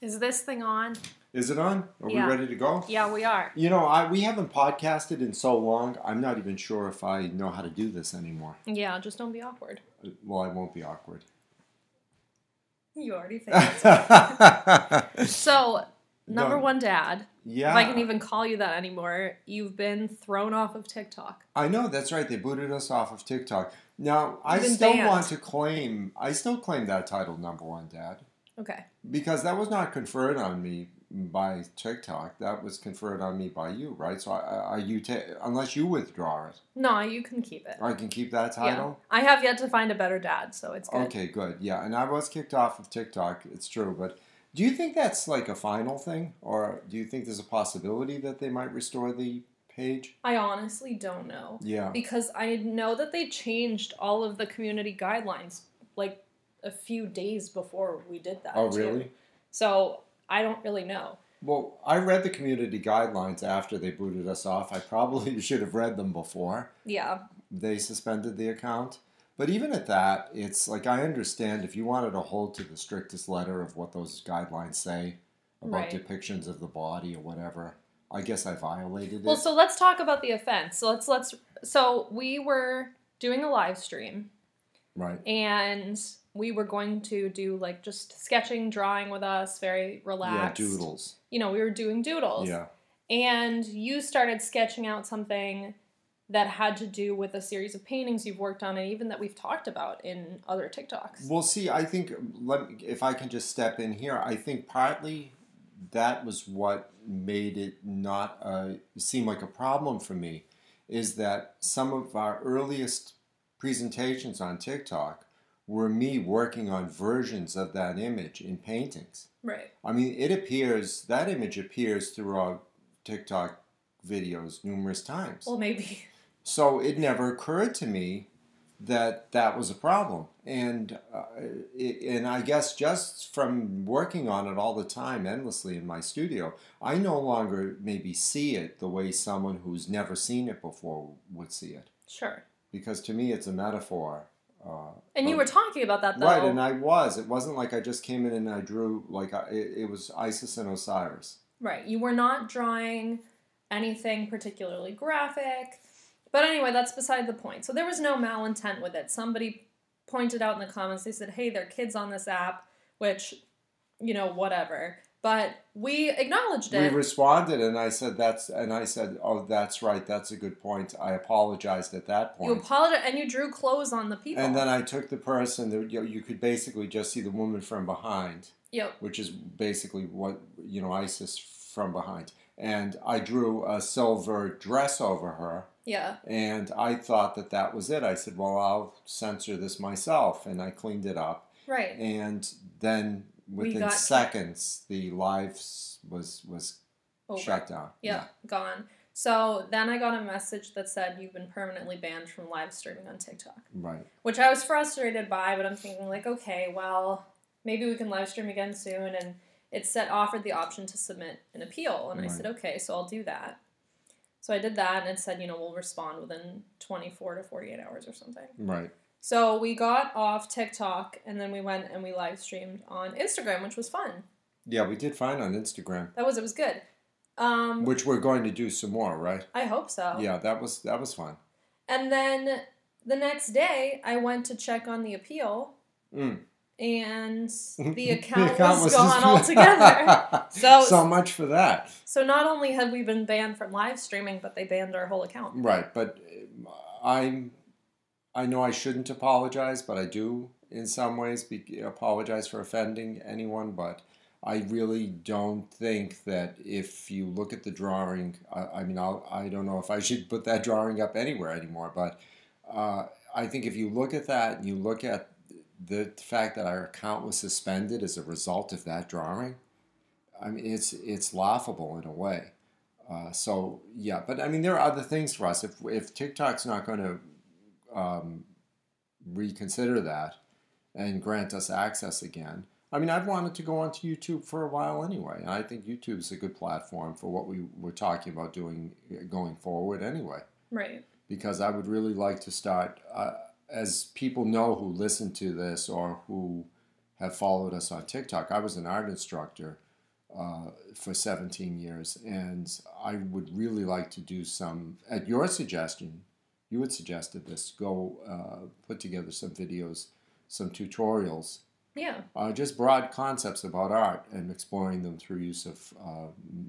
Is this thing on? Is it on? Are Yeah. we ready to go? Yeah, we are. You know, I we haven't podcasted in so long. I'm not even sure if I know how to do this anymore. Yeah, just don't be awkward. Uh, well, I won't be awkward. You already think So, number No. one dad, yeah, if I can even call you that anymore, you've been thrown off of TikTok. I know that's right. They booted us off of TikTok. Now I You've been still banned. want to claim. I still claim that title, number one dad, Okay. because that was not conferred on me by TikTok. That was conferred on me by you, right? So I, I, are you ta- unless you withdraw it, No, you can keep it. I can keep that title. Yeah. I have yet to find a better dad, so it's good. Okay, good. Yeah, and I was kicked off of TikTok. It's true, but do you think that's like a final thing, or do you think there's a possibility that they might restore the page? I honestly don't know. Yeah. Because I know that they changed all of the community guidelines like a few days before we did that. Oh, too. really? So I don't really know. Well, I read the community guidelines after they booted us off. I probably should have read them before Yeah. they suspended the account. But even at that, it's like I understand if you wanted to hold to the strictest letter of what those guidelines say about Right. depictions of the body or whatever. I guess I violated it. Well, so let's talk about the offense. So let's let's so we were doing a live stream right. and we were going to do like just sketching, drawing with us, very relaxed. Yeah, doodles. You know, we were doing doodles. Yeah. And you started sketching out something that had to do with a series of paintings you've worked on and even that we've talked about in other TikToks. Well, see, I think let me, if I can just step in here, I think partly that was what made it not uh, seem like a problem for me, is that some of our earliest presentations on TikTok were me working on versions of that image in paintings. Right. I mean, it appears that image appears throughout TikTok videos numerous times. Well, maybe. So it never occurred to me that that was a problem, and uh, it, and I guess just from working on it all the time, endlessly in my studio, I no longer maybe see it the way someone who's never seen it before would see it, Sure. because to me it's a metaphor. Uh, And you were talking about that though. right, and I was. It wasn't like I just came in and I drew like I, it, it was Isis and Osiris. Right. You were not drawing anything particularly graphic. But anyway, that's beside the point. So there was no malintent with it. Somebody pointed out in the comments, they said, hey, there are kids on this app, which, you know, whatever. But we acknowledged it. We responded, and I said that's, and I said, oh, that's right, that's a good point. I apologized at that point. you apologized and you drew clothes on the people. And then I took the person that you, you could basically just see the woman from behind, Yep. which is basically what you know Isis from behind. And I drew a silver dress over her, Yeah. and I thought that that was it. I said, "Well, I'll censor this myself," and I cleaned it up. Right. And then within seconds, the live was was Over. shut down. Yep. Gone. So then I got a message that said you've been permanently banned from live streaming on TikTok. Right. which I was frustrated by, but I'm thinking like, okay, well, maybe we can live stream again soon, and it said offered the option to submit an appeal, and I said, okay, so I'll do that. So I did that, and it said, you know, we'll respond within 24 to 48 hours or something. Right. So we got off TikTok, and then we went and we live streamed on Instagram, which was fun. Yeah, we did fine on Instagram, That was it was good. Um, which we're going to do some more, right? I hope so. Yeah, that was that was fun. And then the next day, I went to check on the appeal, Mm. and the account, account was, was gone altogether. So, so much for that. so not only had we been banned from live streaming, but they banned our whole account. Right, but I'm I know I shouldn't apologize, but I do in some ways be, apologize for offending anyone, but I really don't think that if you look at the drawing, I, I mean, I'll, I don't know if I should put that drawing up anywhere anymore, but uh, I think if you look at that and you look at the fact that our account was suspended as a result of that drawing, I mean, it's it's laughable in a way. Uh, so yeah, but I mean, there are other things for us. If if TikTok's not going to um, reconsider that and grant us access again, I mean, I've wanted to go onto YouTube for a while anyway, and I think YouTube is a good platform for what we were talking about doing uh, going forward anyway. Right. Because I would really like to start, uh, as people know who listen to this or who have followed us on TikTok. I was an art instructor uh, for 17 years. And I would really like to do some, at your suggestion, you had suggested this, go uh, put together some videos, some tutorials, Yeah. uh, just broad concepts about art and exploring them through use of uh,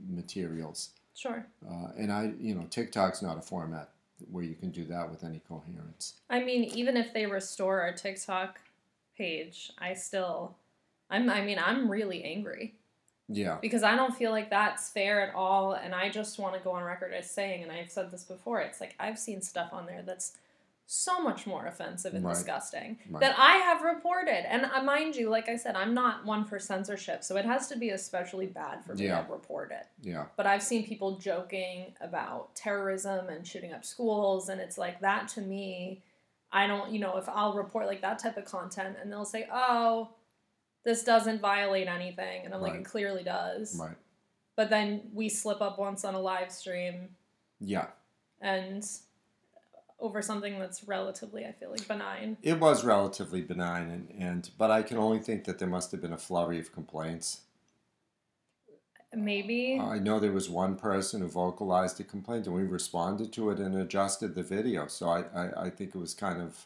materials. Sure. Uh, and I, you know, TikTok's not a format where you can do that with any coherence. I mean, even if they restore our TikTok page, I still, I'm. I mean, I'm really angry Yeah, because I don't feel like that's fair at all, and I just want to go on record as saying, and I've said this before. It's like I've seen stuff on there that's so much more offensive and Right. disgusting Right. that I have reported. And uh, mind you, like I said, I'm not one for censorship, so it has to be especially bad for me Yeah. to report it. yeah, But I've seen people joking about terrorism and shooting up schools, and it's like that to me. I don't, you know, if I'll report like that type of content and they'll say, oh, this doesn't violate anything. And I'm like, it clearly does. right. But then we slip up once on a live stream Yeah, and over something that's relatively, I feel like, benign. it was relatively benign, and, and but I can only think that there must have been a flurry of complaints. Maybe. Uh, I know there was one person who vocalized a complaint, and we responded to it and adjusted the video. So I, I, I think it was kind of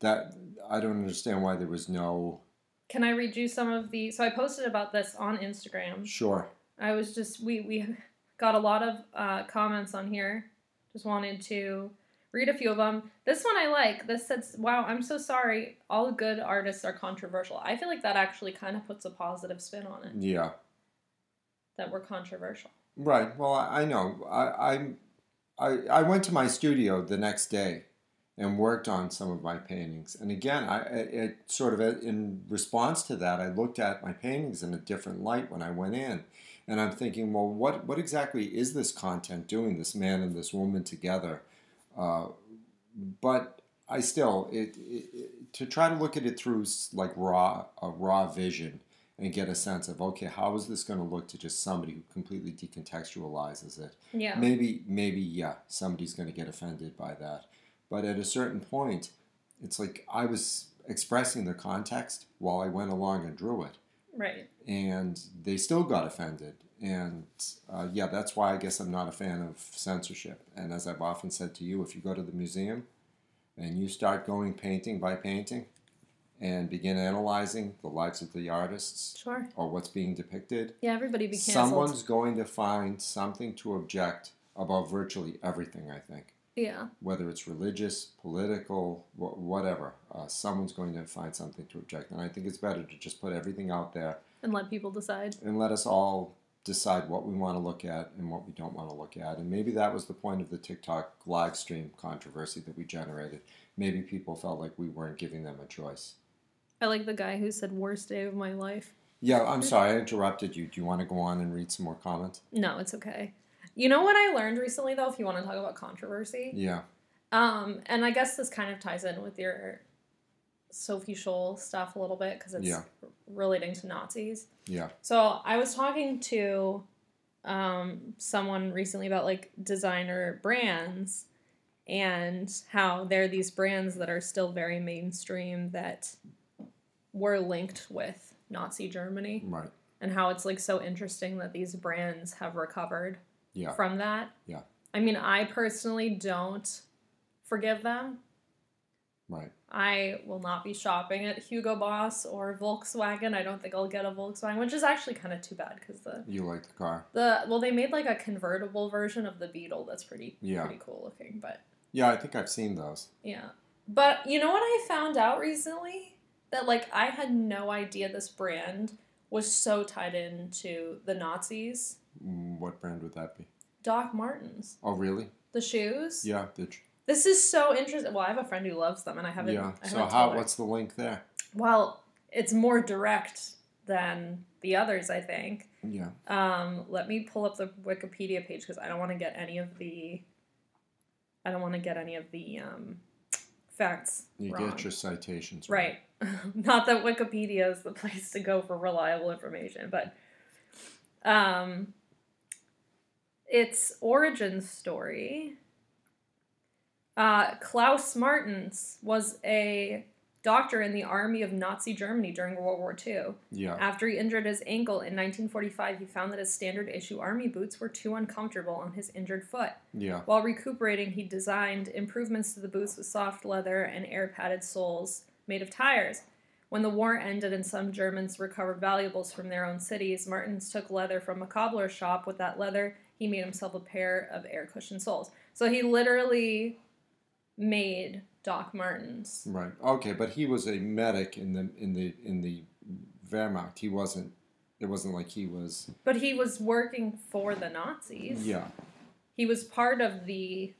that. I don't understand why there was no. Can I read you some of the. So I posted about this on Instagram. Sure. I was just we we got a lot of uh, comments on here. Just wanted to read a few of them. This one I like. This says, "Wow, I'm so sorry. All good artists are controversial." I feel like that actually kind of puts a positive spin on it. Yeah. That we're controversial. Right. Well, I, I know. I, I'm. I I went to my studio the next day, and worked on some of my paintings. And again, I it, sort of in response to that, I looked at my paintings in a different light when I went in, and I'm thinking, well, what what exactly is this content doing? This man and this woman together, uh, but I still it, it, it to try to look at it through like raw a raw vision and get a sense of okay, how is this going to look to just somebody who completely decontextualizes it? Yeah. Maybe, maybe, yeah, somebody's going to get offended by that. But at a certain point, it's like I was expressing the context while I went along and drew it, Right. and they still got offended. And uh, yeah, that's why I guess I'm not a fan of censorship. And as I've often said to you, if you go to the museum and you start going painting by painting and begin analyzing the lives of the artists Sure. or what's being depicted, Yeah. Everybody be canceled. someone's going to find something to object about virtually everything, I think. Yeah. Whether it's religious, political, wh- whatever, uh, someone's going to find something to object. And I think it's better to just put everything out there And let people decide. and let us all decide what we want to look at and what we don't want to look at. And maybe that was the point of the TikTok live stream controversy that we generated. Maybe people felt like we weren't giving them a choice. I like the guy who said "worst day of my life." Yeah, I'm sorry, I interrupted you. Do you want to go on and read some more comments? No, it's okay. You know what I learned recently, though. If you want to talk about controversy, Yeah, Um, and I guess this kind of ties in with your Sophie Scholl stuff a little bit because it's Yeah. relating to Nazis. yeah, So I was talking to um, someone recently about like designer brands and how there are these brands that are still very mainstream that were linked with Nazi Germany right. and how it's like so interesting that these brands have recovered Yeah. from that. Yeah. I mean, I personally don't forgive them. Right. I will not be shopping at Hugo Boss or Volkswagen. I don't think I'll get a Volkswagen, which is actually kind of too bad because the You like the car? the well they made like a convertible version of the Beetle that's pretty Yeah. pretty cool looking, but Yeah, I think I've seen those. yeah. But you know what I found out recently? That like I had no idea this brand was so tied into the Nazis. Mm, What brand would that be? Doc Martens. Oh, really? The shoes. Yeah. The tr- This is so interesting. Well, I have a friend who loves them, and I haven't. yeah. I So haven't how? her. What's the link there? Well, it's more direct than the others, I think. Yeah. Um, let me pull up the Wikipedia page because I don't want to get any of the. I don't want to get any of the um, facts You wrong. get your citations right. right. Not that Wikipedia is the place to go for reliable information, but um, its origin story. Uh, Klaus Martens was a doctor in the army of Nazi Germany during World War II. Yeah. After he injured his ankle in 1945, he found that his standard issue army boots were too uncomfortable on his injured foot. Yeah. While recuperating, he designed improvements to the boots with soft leather and air padded soles made of tires. When the war ended and some Germans recovered valuables from their own cities, Martens took leather from a cobbler's shop. With that leather, he made himself a pair of air cushion soles. So he literally made Doc Martens. Right. Okay, but he was a medic in the in the in the Wehrmacht. He wasn't. It wasn't like he was. But he was working for the Nazis. Yeah. He was part of the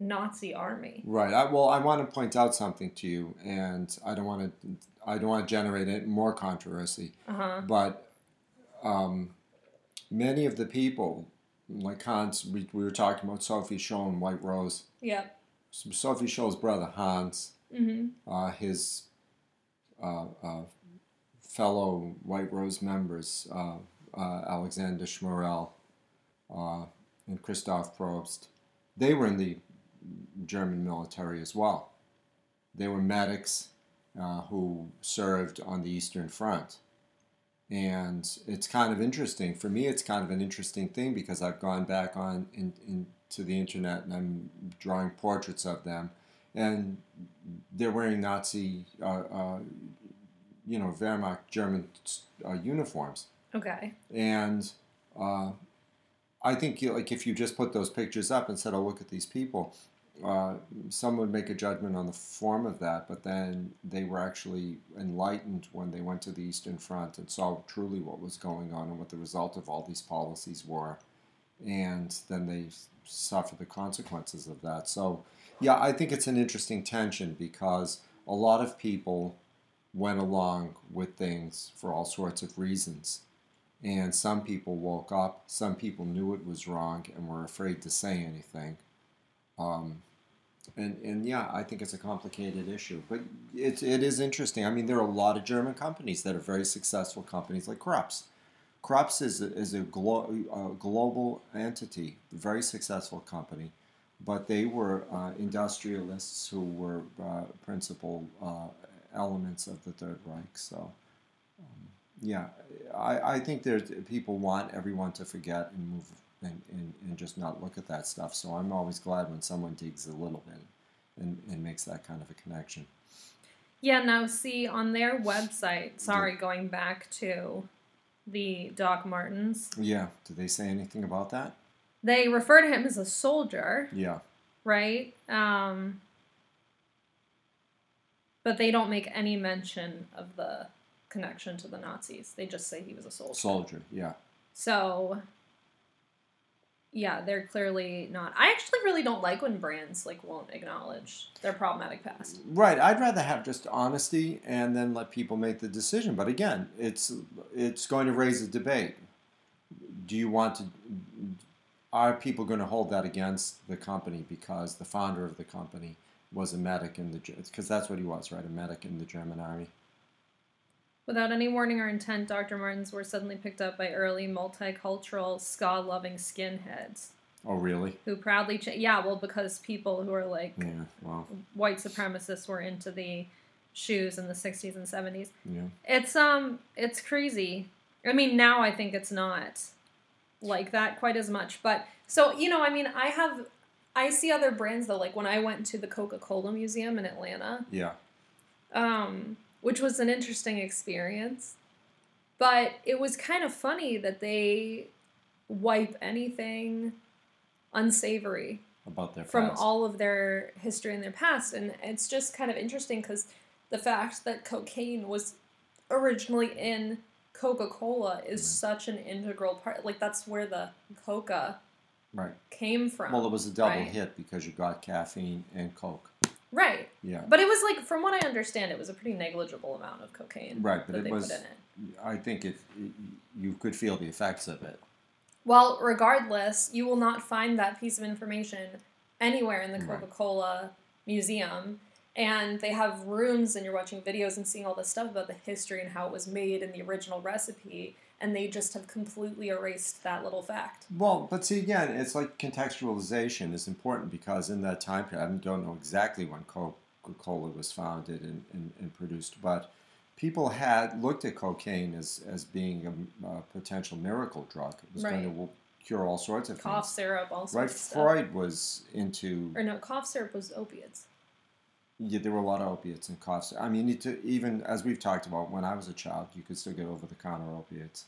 Nazi army. Right. I, well, I want to point out something to you, and I don't want to. I don't want to generate it more controversy. Uh huh. But um, many of the people, like Hans, we, we were talking about Sophie Scholl and White Rose. Yep. Sophie Scholl's brother Hans, Mm-hmm. uh, his uh, uh, fellow White Rose members, uh, uh, Alexander Schmorell uh, and Christoph Probst, they were in the German military as well. They were medics uh, who served on the Eastern Front. And it's kind of interesting. For me, it's kind of an interesting thing because I've gone back on in, into the internet and I'm drawing portraits of them. And they're wearing Nazi, uh, uh, you know, Wehrmacht German uh, uniforms. Okay. And uh, I think, you like, if you just put those pictures up and said, "Oh, look at these people," uh, some would make a judgment on the form of that. But then they were actually enlightened when they went to the Eastern Front and saw truly what was going on and what the result of all these policies were, and then they suffer the consequences of that. So, yeah, I think it's an interesting tension because a lot of people went along with things for all sorts of reasons. And some people woke up, some people knew it was wrong and were afraid to say anything. Um, and, and yeah, I think it's a complicated issue, but it, it is interesting. I mean, there are a lot of German companies that are very successful companies like Krups. Krups is a, is a, glo- a global entity, very successful company, but they were uh, industrialists who were uh, principal uh, elements of the Third Reich. So, um, yeah, I, I think there's people want everyone to forget and move and, and, and just not look at that stuff. So I'm always glad when someone digs a little bit and, and makes that kind of a connection. Yeah, now see on their website, sorry, going back to the Doc Martens, Yeah, did they say anything about that? they refer to him as a soldier, Yeah, right? Um, but they don't make any mention of the connection to the Nazis. They just say he was a soldier. soldier. Yeah, So, yeah, they're clearly not. I actually really don't like when brands like won't acknowledge their problematic past. right. I'd rather have just honesty and then let people make the decision. But again, it's it's going to raise a debate. Do you want to? Are people going to hold that against the company because the founder of the company was a medic in the because that's what he was, right? A medic in the German army. Without any warning or intent, Dr. Martens were suddenly picked up by early multicultural, ska loving skinheads Oh, really? who proudly, cha- yeah, well, because people who are like Yeah. Well, white supremacists were into the shoes in the 60s and 70s. yeah. It's um it's crazy. I mean, now I think it's not like that quite as much, but so, you know, I mean, I have I see other brands though like when I went to the Coca-Cola Museum in Atlanta, Yeah. um which was an interesting experience. But it was kind of funny that they wipe anything unsavory About their from past. all of their history and their past. And it's just kind of interesting because the fact that cocaine was originally in Coca Cola is Right. such an integral part. Like, that's where the coca Right. came from. Well, it was a double right? hit because you got caffeine and coke. Right. Yeah. But it was like, from what I understand, it was a pretty negligible amount of cocaine Right, but that it they was. put in it. I think it, you could feel the effects of it. Well, regardless, you will not find that piece of information anywhere in the Coca Cola museum. And they have rooms, and you're watching videos and seeing all this stuff about the history and how it was made and the original recipe. And they just have completely erased that little fact. Well, but see again, it's like contextualization is important because in that time period, I don't know exactly when Coca-Cola was founded and, and, and produced. But people had looked at cocaine as, as being a, a potential miracle drug. It was Right. going to cure all sorts of Cough things. syrup, all sorts Right. Freud was into Or no, cough syrup was opiates. Yeah, there were a lot of opiates and cough syrup. I mean, you to, even as we've talked about, when I was a child, you could still get over-the-counter opiates.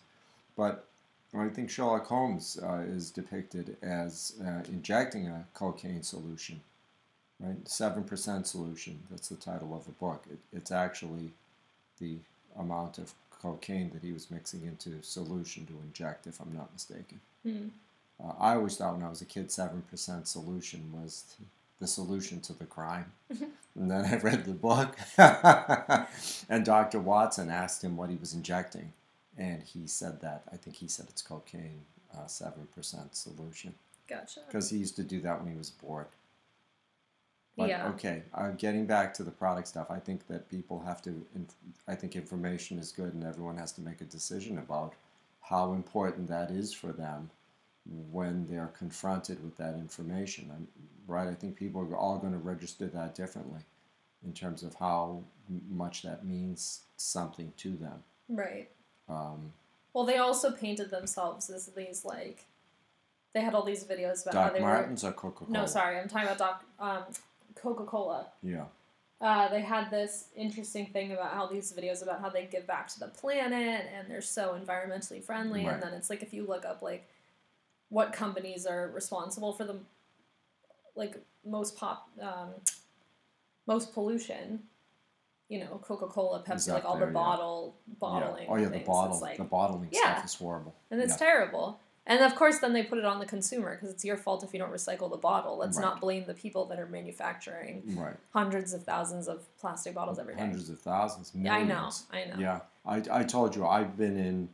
But I think Sherlock Holmes uh, is depicted as uh, injecting a cocaine solution, right? Seven percent solution. That's the title of the book. It, it's actually the amount of cocaine that he was mixing into solution to inject, if I'm not mistaken. Hmm. Uh, I always thought when I was a kid, seven percent solution was the solution to the crime. and then I read the book, and Dr. Watson asked him what he was injecting, and he said that I think he said it's cocaine, uh, seven percent solution, Gotcha. because he used to do that when he was bored. But Yeah. okay, uh, getting back to the product stuff, I think that people have to. Inf- I think information is good, and everyone has to make a decision about how important that is for them when they're confronted with that information. I'm, right? I think people are all going to register that differently in terms of how much that means something to them. Right. Um, Well, they also painted themselves as these like. They had all these videos about how Doc they Martens or Coca were. Cola? No, sorry, I'm talking about Doc um, Coca Cola. Yeah. Uh, they had this interesting thing about how these videos about how they give back to the planet and they're so environmentally friendly, Right. and then it's like if you look up like what companies are responsible for the like most pop um, most pollution. You know, Coca Cola, Pepsi, Is like all the yeah. bottle bottling. Yeah. Oh yeah, the bottle, like, the bottling Yeah. stuff is horrible. and it's terrible. And of course, then they put it on the consumer because it's your fault if you don't recycle the bottle. Let's Right. not blame the people that are manufacturing Right. hundreds of thousands of plastic bottles every day. Hundreds of thousands, Yeah, I know, I know. Yeah, I, I told you I've been in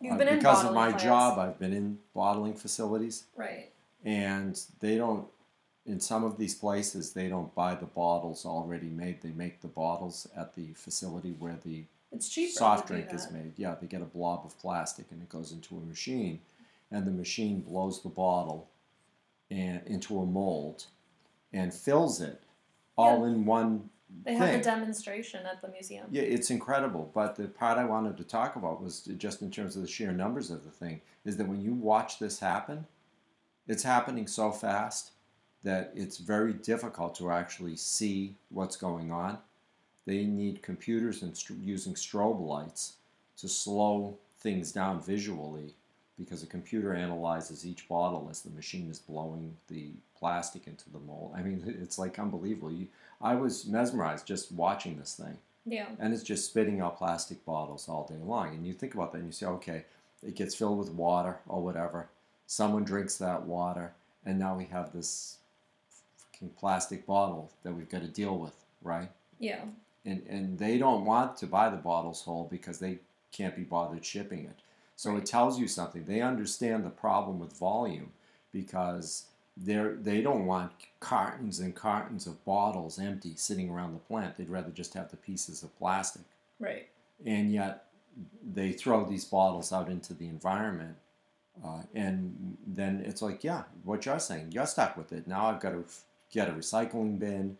You've uh, been in because of my plants. job. I've been in bottling facilities, right? and they don't. In some of these places, they don't buy the bottles already made. They make the bottles at the facility where the It's cheaper. soft drink is made. Yeah, they get a blob of plastic and it goes into a machine, and the machine blows the bottle and into a mold and fills it all in one They thing. have a demonstration at the museum. Yeah, it's incredible. But the part I wanted to talk about was just in terms of the sheer numbers of the thing is that when you watch this happen, it's happening so fast that it's very difficult to actually see what's going on. They need computers and st- using strobe lights to slow things down visually because a computer analyzes each bottle as the machine is blowing the plastic into the mold. I mean, it's like unbelievable. You, I was mesmerized just watching this thing Yeah, and it's just spitting out plastic bottles all day long. And you think about that and you say, okay, it gets filled with water or whatever. Someone drinks that water, and now we have this fucking plastic bottle that we've got to deal with, right? yeah, And and they don't want to buy the bottles whole because they can't be bothered shipping it. So Right. it tells you something. They understand the problem with volume because they're they don't want cartons and cartons of bottles empty sitting around the plant. They'd rather just have the pieces of plastic. right. And yet they throw these bottles out into the environment. Uh, and then it's like, yeah, what you're saying, you're stuck with it. Now I've got to f- get a recycling bin,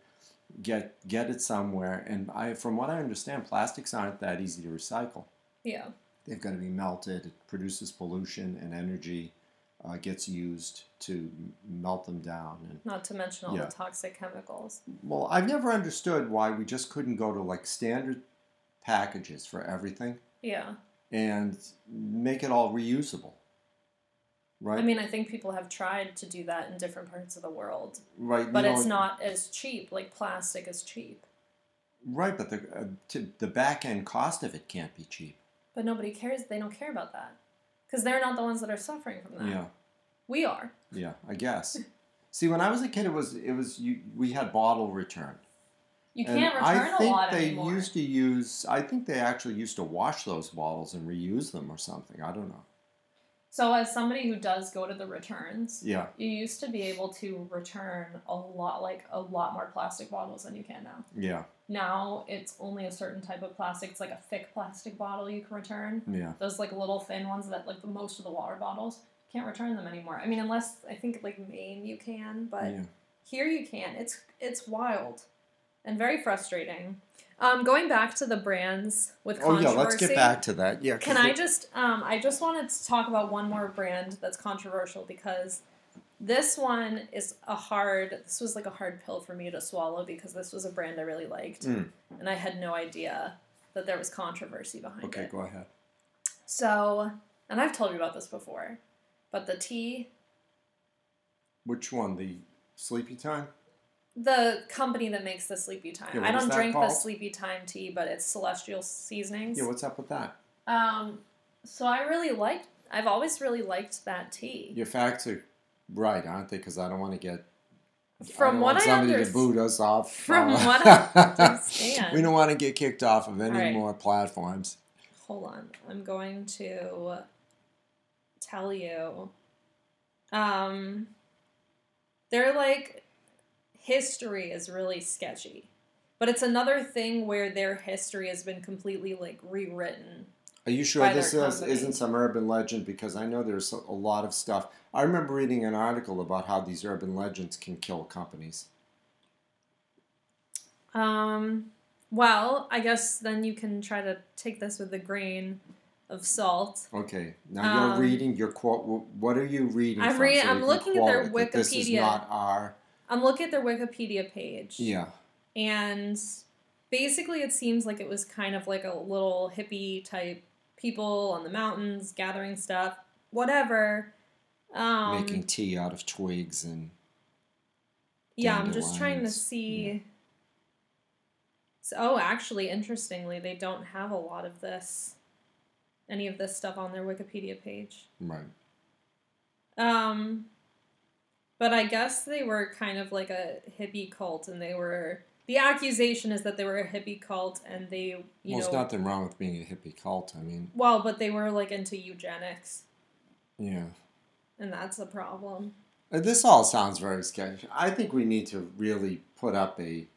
get get it somewhere. And I, from what I understand, plastics aren't that easy to recycle. Yeah, They've got to be melted. It produces pollution and energy uh, gets used to melt them down. And not to mention all Yeah. the toxic chemicals. well, I've never understood why we just couldn't go to like standard packages for everything Yeah, and make it all reusable. Right. I mean, I think people have tried to do that in different parts of the world, right. you but know, it's not as cheap. Like plastic is cheap, Right, but the uh, to, the back end cost of it can't be cheap. but nobody cares. They don't care about that because they're not the ones that are suffering from that. Yeah, We are. yeah, I guess. See, when I was a kid, it was it was you. We had bottle return. You And can't I return a think lot they anymore. used to use. I think they actually used to wash those bottles and reuse them or something. I don't know. So, as somebody who does go to the returns, Yeah, you used to be able to return a lot, like a lot more plastic bottles than you can now. yeah, Now it's only a certain type of plastic. It's like a thick plastic bottle you can return. yeah. Those like little thin ones that like the most of the water bottles can't return them anymore. I mean, unless I think like Maine you can, but yeah. here you can. It's it's wild. And very frustrating. Um, going back to the brands with Oh yeah, controversy. let's get back to that. Yeah. Can I just? Um, I just wanted to talk about one more brand that's controversial because this one is a hard. This was like a hard pill for me to swallow because this was a brand I really liked, Mm. and I had no idea that there was controversy behind Okay, it. Okay, go ahead. So, and I've told you about this before, but the tea, Which one? The Sleepy Time? The company that makes the Sleepy Time. Yeah, I don't drink the? Sleepy Time tea, but it's Celestial Seasonings. Yeah, what's up with that? Um, so I really liked. I've always really liked that tea. Your facts are right, aren't they? Because I don't want to get From what want I somebody to understand, boot us off. From uh, what I understand. we don't want to get kicked off of any right. more platforms. hold on. I'm going to tell you. Um, they're like history is really sketchy, but it's another thing where their history has been completely like rewritten. Are you sure this is, isn't some urban legend? Because I know there's a lot of stuff. I remember reading an article about how these urban legends can kill companies. Um, well, I guess then you can try to take this with a grain of salt. Okay, now you're Um, reading your quote. What are you reading? I'm reading- so I'm looking at their that This is not our. I'm looking at their Wikipedia page. Yeah. And basically, it seems like it was kind of like a little hippie type people on the mountains gathering stuff, whatever. Um, making tea out of twigs and yeah, I'm just trying to see. So, oh, actually, interestingly, they don't have a lot of this, any of this stuff on their Wikipedia page. right. Um, but I guess they were kind of like a hippie cult, and they were. The accusation is that they were a hippie cult, and they, you well, know, there's nothing wrong with being a hippie cult. I mean, well, but they were like into eugenics, yeah. and that's a problem. Uh, This all sounds very sketchy. I think we need to really put up a,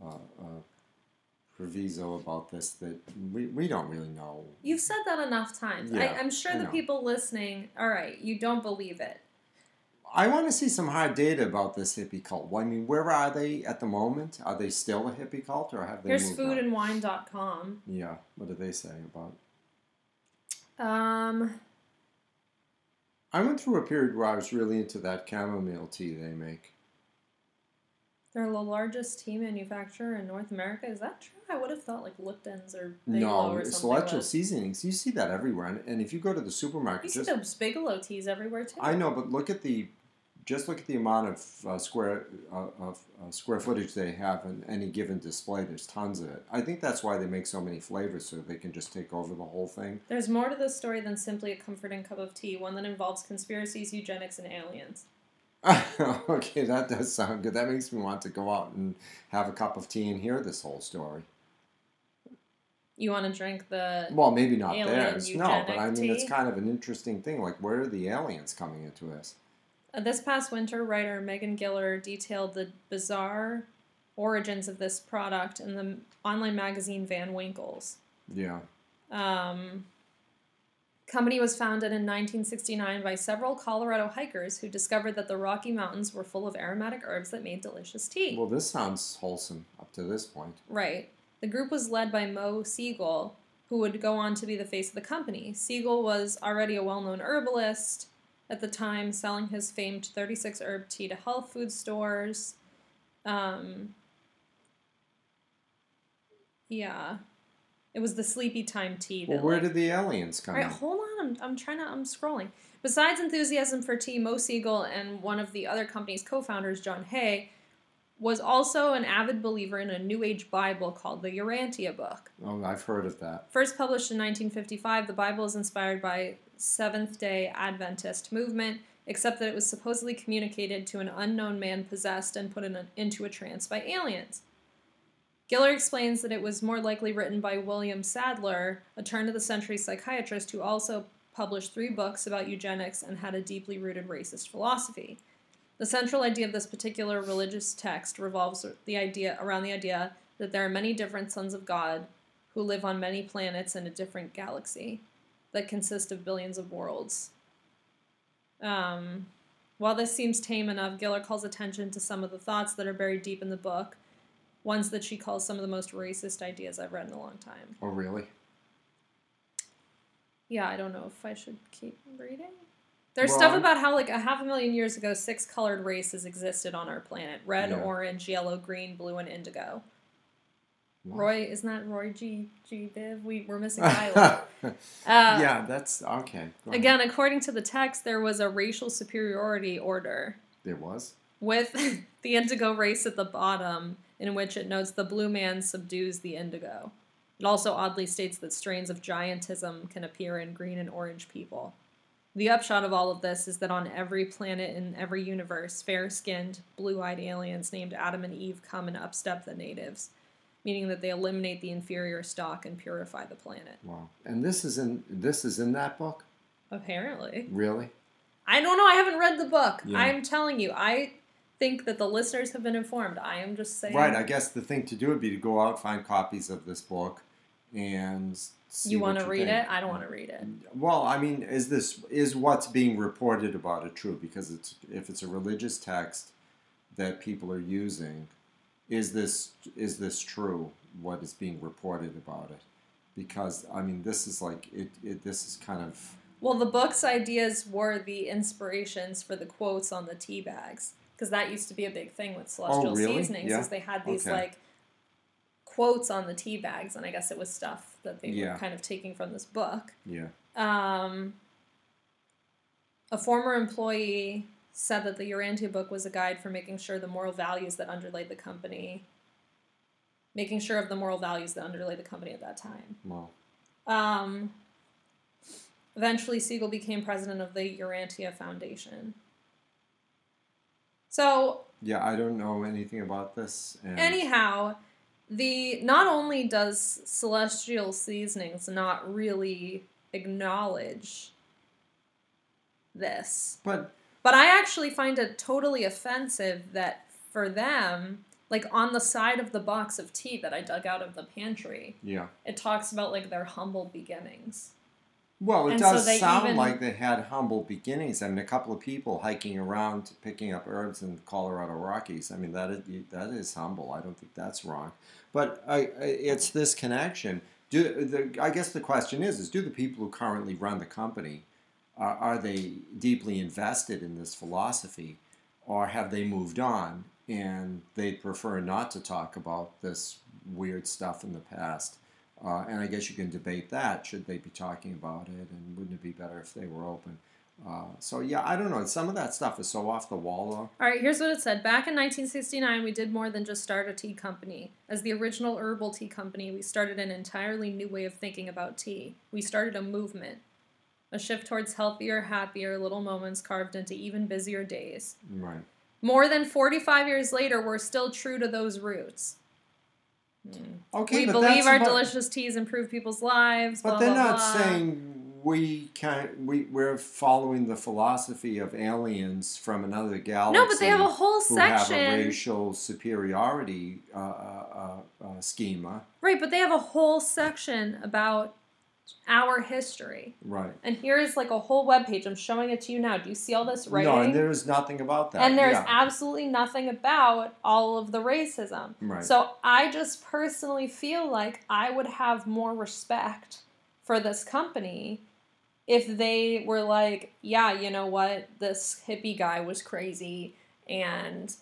uh, a proviso about this that we, we don't really know. You've said that enough times. Yeah, I, I'm sure I the know. people listening, all right, you don't believe it. I want to see some hard data about this hippie cult. Well, I mean, where are they at the moment? Are they still a hippie cult, or have they Here's moved foodandwine.com. Yeah. What do they say about? Um, I went through a period where I was really into that chamomile tea they make. they're the largest tea manufacturer in North America. Is that true? I would have thought like Lipton's or Bigelow no, or something. celestial was. seasonings. You see that everywhere, and, and if you go to the supermarket, You supermarket, see those Bigelow teas everywhere too. I know, but look at the, just look at the amount of uh, square uh, of uh, square footage they have in any given display. There's tons of it. I think that's why they make so many flavors, so they can just take over the whole thing. There's more to this story than simply a comforting cup of tea, one that involves conspiracies, eugenics, and aliens. okay, that does sound good. That makes me want to go out and have a cup of tea and hear this whole story. You want to drink the. Well, maybe not theirs. No, but I mean, it's kind of an interesting thing. Like, where are the aliens coming into this? Uh, this past winter, writer Megan Giller detailed the bizarre origins of this product in the online magazine Van Winkles. Yeah. Um, company was founded in 1969 by several Colorado hikers who discovered that the Rocky Mountains were full of aromatic herbs that made delicious tea. Well, this sounds wholesome up to this point. Right. The group was led by Mo Siegel, who would go on to be the face of the company. Siegel was already a well known herbalist at the time, selling his famed 36 herb tea to health food stores. Um, yeah. It was the sleepy time tea. Well, where like- did the aliens come All right, hold on. I'm, I'm trying to. I'm scrolling. Besides enthusiasm for tea, Mo Siegel and one of the other company's co-founders, John Hay, was also an avid believer in a New Age Bible called the Urantia Book. Oh, I've heard of that. First published in 1955, the Bible is inspired by Seventh-day Adventist movement, except that it was supposedly communicated to an unknown man possessed and put in a, into a trance by aliens. Giller explains that it was more likely written by William Sadler, a turn of the century psychiatrist who also published three books about eugenics and had a deeply rooted racist philosophy. The central idea of this particular religious text revolves the idea around the idea that there are many different sons of God who live on many planets in a different galaxy that consist of billions of worlds. Um, while this seems tame enough, Giller calls attention to some of the thoughts that are buried deep in the book. ones that she calls some of the most racist ideas I've read in a long time. Oh, really? Yeah, I don't know if I should keep reading. There's stuff about how, like, a half a million years ago, six colored races existed on our planet red, Yeah. orange, yellow, green, blue, and indigo. What? Roy, isn't that Roy G. G. Viv? We, we're missing Violet. Uh, yeah, that's okay. Go ahead. Again, according to the text, there was a racial superiority order there was. with the indigo race at the bottom, in which it notes the blue man subdues the indigo. It also oddly states that strains of giantism can appear in green and orange people. The upshot of all of this is that on every planet in every universe, fair skinned, blue eyed aliens named Adam and Eve come and upstep the natives, meaning that they eliminate the inferior stock and purify the planet. Wow. And this is in this is in that book. Apparently. Really? I don't know. I haven't read the book. Yeah. I'm telling you. I think that the listeners have been informed. I am just saying. Right. I guess the thing to do would be to go out find copies of this book, and you want to read it? I don't want to read it. Well, I mean, is this is what's being reported about it true? Because it's if it's a religious text that people are using, is this is this true? What is being reported about it? Because I mean, this is like it. it this is kind of Well, the book's ideas were the inspirations for the quotes on the tea bags, because that used to be a big thing with oh, celestial Oh, really? seasonings. Yeah. Is they had these Okay. like quotes on the tea bags, and I guess it was stuff that they Yeah. were kind of taking from this book. yeah. Um, a former employee said that the Urantia book was a guide for making sure the moral values that underlay the company, making sure of the moral values that underlay the company at that time. Well, Um, eventually, Siegel became president of the Urantia Foundation. So, yeah. I don't know anything about this. And anyhow, the not only does celestial seasonings not really acknowledge this, but but I actually find it totally offensive that for them, like on the side of the box of tea that I dug out of the pantry, yeah. it talks about like their humble beginnings. Well, it And does they sound even- like they had humble beginnings. I mean, a couple of people hiking around picking up herbs in the Colorado Rockies. I mean, that is that is humble. I don't think that's wrong. But I it's this connection. Do the, I guess the question is: is do the people who currently run the company are, are they deeply invested in this philosophy, or have they moved on and they prefer not to talk about this weird stuff in the past? Uh, and I guess you can debate that. Should they be talking about it? And wouldn't it be better if they were open? Uh, so, yeah, I don't know. Some of that stuff is so off the wall, though. All right, here's what it said. Back in 1969, we did more than just start a tea company. As the original herbal tea company, we started an entirely new way of thinking about tea. We started a movement, a shift towards healthier, happier little moments carved into even busier days. Right. More than 45 years later, we're still true to those roots. Okay, we believe our about- delicious teas improve people's lives. But blah, they're blah, not blah. saying we can't. We we're following the philosophy of aliens from another galaxy. No, but they have a whole who have a racial superiority uh, uh, uh, schema. Right, but they have a whole section about our history. Right. And here's like a whole webpage. I'm showing it to you now. Do you see all this writing? No, and there is nothing about that. And there's yeah. absolutely nothing about all of the racism. Right. So I just personally feel like I would have more respect for this company if they were like, yeah, you know what, this hippie guy was crazy, and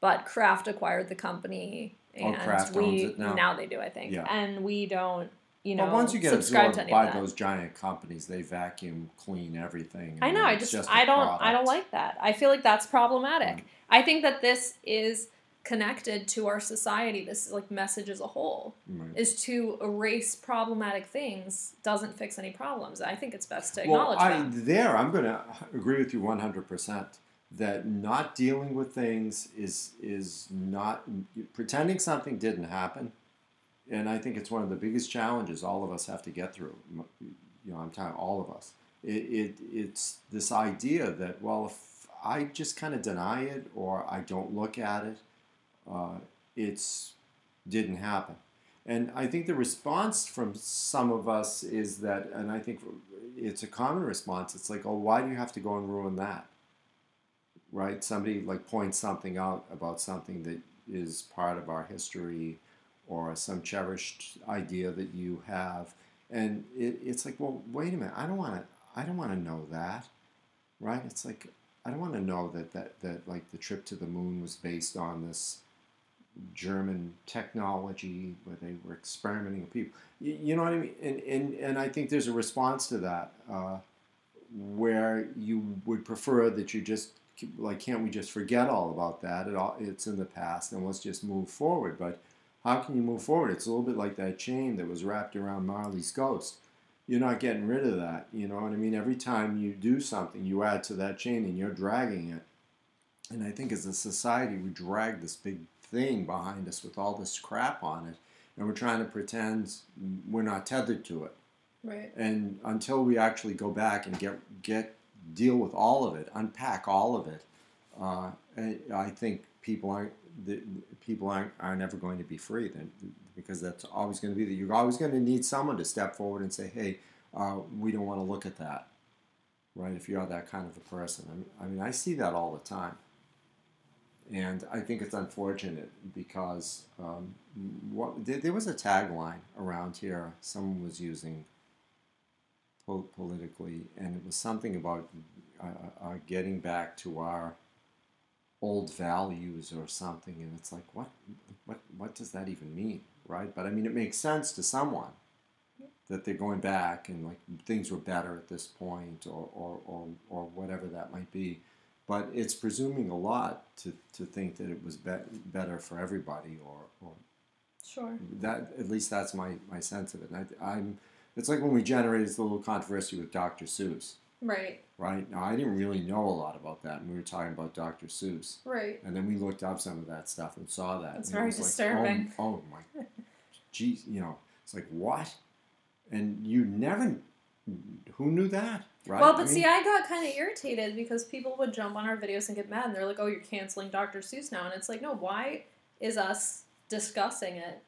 but Kraft acquired the company, Oh, and Kraft we it now. they do, I think, Yeah. and we don't, you know, But once you get subscribe absorbed by those giant companies, they vacuum clean everything. I know. I just, a I don't I don't like that. I feel like that's problematic. Right. I think that this is connected to our society. This like message as a whole Right. is to erase problematic things doesn't fix any problems. I think it's best to Well, acknowledge I, them. there, I'm going to agree with you 100% that not dealing with things is is not pretending something didn't happen. And I think it's one of the biggest challenges all of us have to get through. You know, I'm talking all of us. It, it it's this idea that well, if I just kind of deny it or I don't look at it, uh, it's didn't happen. And I think the response from some of us is that, and I think it's a common response. It's like, oh, why do you have to go and ruin that? Right? Somebody like points something out about something that is part of our history or some cherished idea that you have. And it, it's like, well, wait a minute, I don't want to, I don't want to know that, right? It's like, I don't want to know that, that, that like the trip to the moon was based on this German technology where they were experimenting with people. You, you know what I mean? And, and, and I think there's a response to that uh, where you would prefer that you just like can't we just forget all about that? It all it's in the past and let's just move forward. But how can you move forward? It's a little bit like that chain that was wrapped around Marley's ghost. You're not getting rid of that. You know what I mean? Every time you do something, you add to that chain and you're dragging it. And I think as a society, we drag this big thing behind us with all this crap on it, and we're trying to pretend we're not tethered to it. Right. And until we actually go back and get get deal with all of it, unpack all of it, uh, I think people aren't the, people aren't are never going to be free then because that's always going to be that you're always going to need someone to step forward and say, hey, uh, we don't want to look at that, right? If you are that kind of a person, I mean, I mean, I see that all the time, and I think it's unfortunate because um, what there, there was a tagline around here someone was using politically, and it was something about uh, uh, getting back to our old values or something, and it's like, what, what, what does that even mean, right? But I mean, it makes sense to someone that they're going back and like things were better at this point, or or or, or whatever that might be. But it's presuming a lot to, to think that it was be- better for everybody, or, or sure that at least that's my, my sense of it. And I, I'm it's like when we generated this little controversy with Dr. Seuss. Right. Right. Now I didn't really know a lot about that, and we were talking about Dr. Seuss. Right. And then we looked up some of that stuff and saw that. It's very it was disturbing. Like, oh, oh my, geez, you know, it's like what? And you never, who knew that? Right. Well, but I mean, see, I got kind of irritated because people would jump on our videos and get mad, and they're like, "Oh, you're canceling Dr. Seuss now," and it's like, no, why is us discussing it?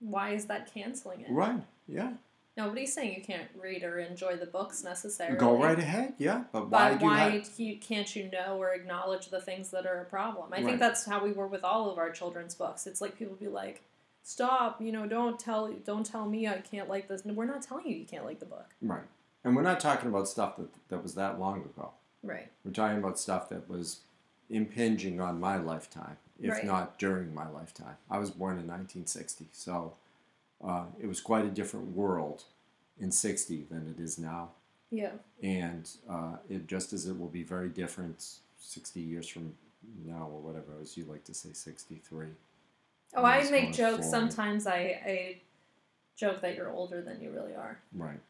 Why is that canceling it? Right. Yeah. Nobody's saying you can't read or enjoy the books necessarily. Go right ahead. Yeah. But why But why you, can't you know or acknowledge the things that are a problem? I Right. think that's how we were with all of our children's books. It's like people be like, "Stop! You know, don't tell don't tell me I can't like this." No, we're not telling you you can't like the book. Right. And we're not talking about stuff that that was that long ago. Right. We're talking about stuff that was impinging on my lifetime, if Right. not during my lifetime. I was born in 1960, so uh, it was quite a different world in 60 than it is now. Yeah. And uh, it just as it will be very different 60 years from now, or whatever, as you like to say, 63. Oh, I make jokes. forward. Sometimes I, I joke that you're older than you really are. Right.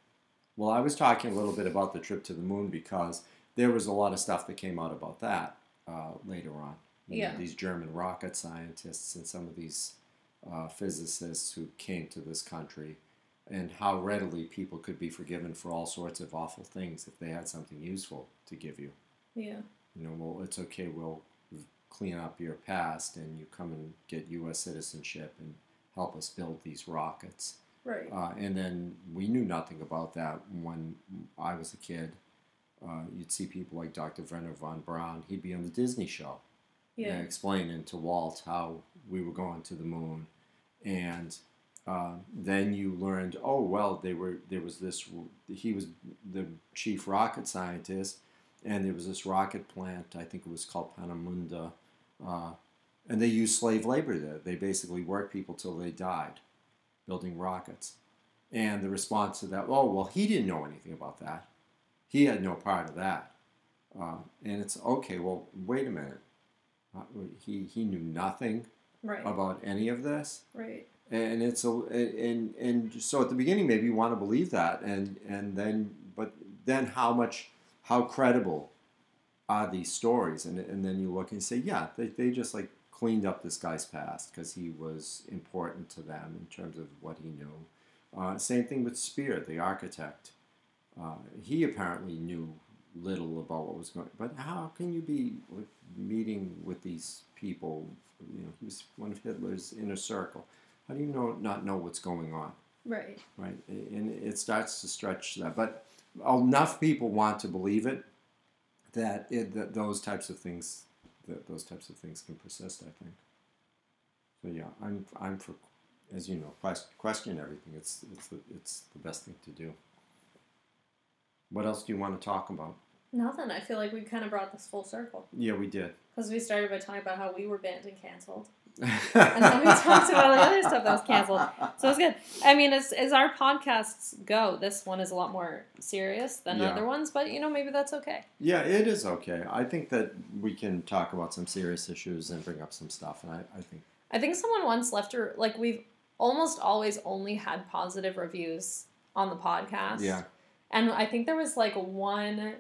Well, I was talking a little bit about the trip to the moon because there was a lot of stuff that came out about that uh, later on. You know, Yeah. these German rocket scientists and some of these uh, physicists who came to this country, and how readily people could be forgiven for all sorts of awful things if they had something useful to give you. Yeah. You know, well, it's okay, we'll clean up your past and you come and get U.S. citizenship and help us build these rockets. Right. Uh, and then we knew nothing about that when I was a kid. Uh, you'd see people like Dr. Werner von Braun. He'd be on the Disney show, yeah. explaining to Walt how we were going to the moon, and uh, then you learned, oh well, they were there was this. He was the chief rocket scientist, and there was this rocket plant. I think it was called Peenemünde, uh, and they used slave labor there. They basically worked people till they died, building rockets. And the response to that, oh well, he didn't know anything about that. He had no part of that. Uh, and it's okay. Well, wait a minute. Uh, he he knew nothing Right. about any of this Right. and it's a and and so at the beginning maybe you want to believe that and and then but then how much how credible are these stories and and then you look and say yeah they, they just like cleaned up this guy's past because he was important to them in terms of what he knew uh, same thing with Speer the architect uh, he apparently knew little about what was going but how can you be meeting with these people you know he was one of Hitler's inner circle how do you know not know what's going on Right. right and it starts to stretch that but enough people want to believe it that, it, that those types of things that those types of things can persist i think So yeah, I'm I'm for, as you know, quest, question everything. It's it's the it's the best thing to do. What else do you want to talk about? Nothing. I feel like we kind of brought this full circle Yeah, we did. because we started by talking about how we were banned and canceled, and then we talked about all the other stuff that was canceled. So it's good. I mean, as as our podcasts go, this one is a lot more serious than Yeah. other ones, but you know, maybe that's okay. Yeah, it is okay. I think that we can talk about some serious issues and bring up some stuff, and I, I think I think someone once left her like we've almost always only had positive reviews on the podcast. yeah, And I think there was like one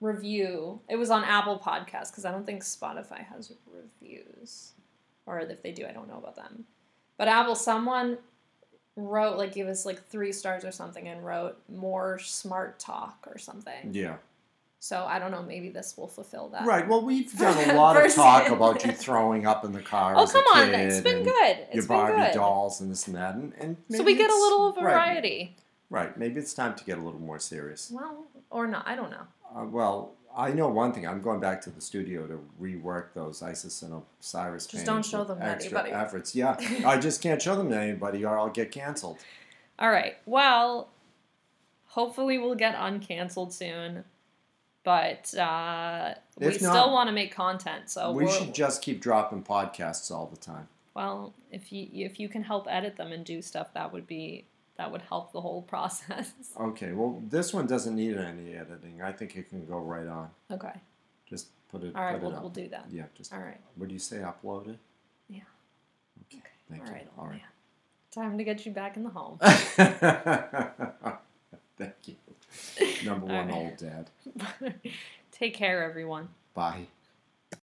review. It was on Apple Podcasts because I don't think Spotify has reviews. Or if they do, I don't know about them. But Apple, someone wrote, like, gave us like three stars or something and wrote more smart talk or something. yeah. So I don't know. Maybe this will fulfill that. Right. Well, we've done a lot of talk about you throwing up in the car. Oh, come on. It's been good. Your It's been Barbie good. dolls and this and that, and, and So we get a little right, variety. Right. Maybe it's time to get a little more serious. Well, or not. I don't know. Uh, well, I know one thing. I'm going back to the studio to rework those Isis and Osiris. Just don't show them to extra anybody. Efforts. Yeah, I just can't show them to anybody, or I'll get canceled. All right. Well, hopefully we'll get uncanceled soon. But uh, we If still want to make content, so we should just keep dropping podcasts all the time. well, if you if you can help edit them and do stuff, that would be that would help the whole process. Okay. Well, this one doesn't need any editing. I think it can go right on. Okay. Just put it. All right. put We'll, it up. we'll do that. Yeah. Just. All right. Do you say? Upload it. Yeah. Okay. Thank All you. right. All man. Time to get you back in the home. Thank you. Number one right. old dad. Take care, everyone. Bye.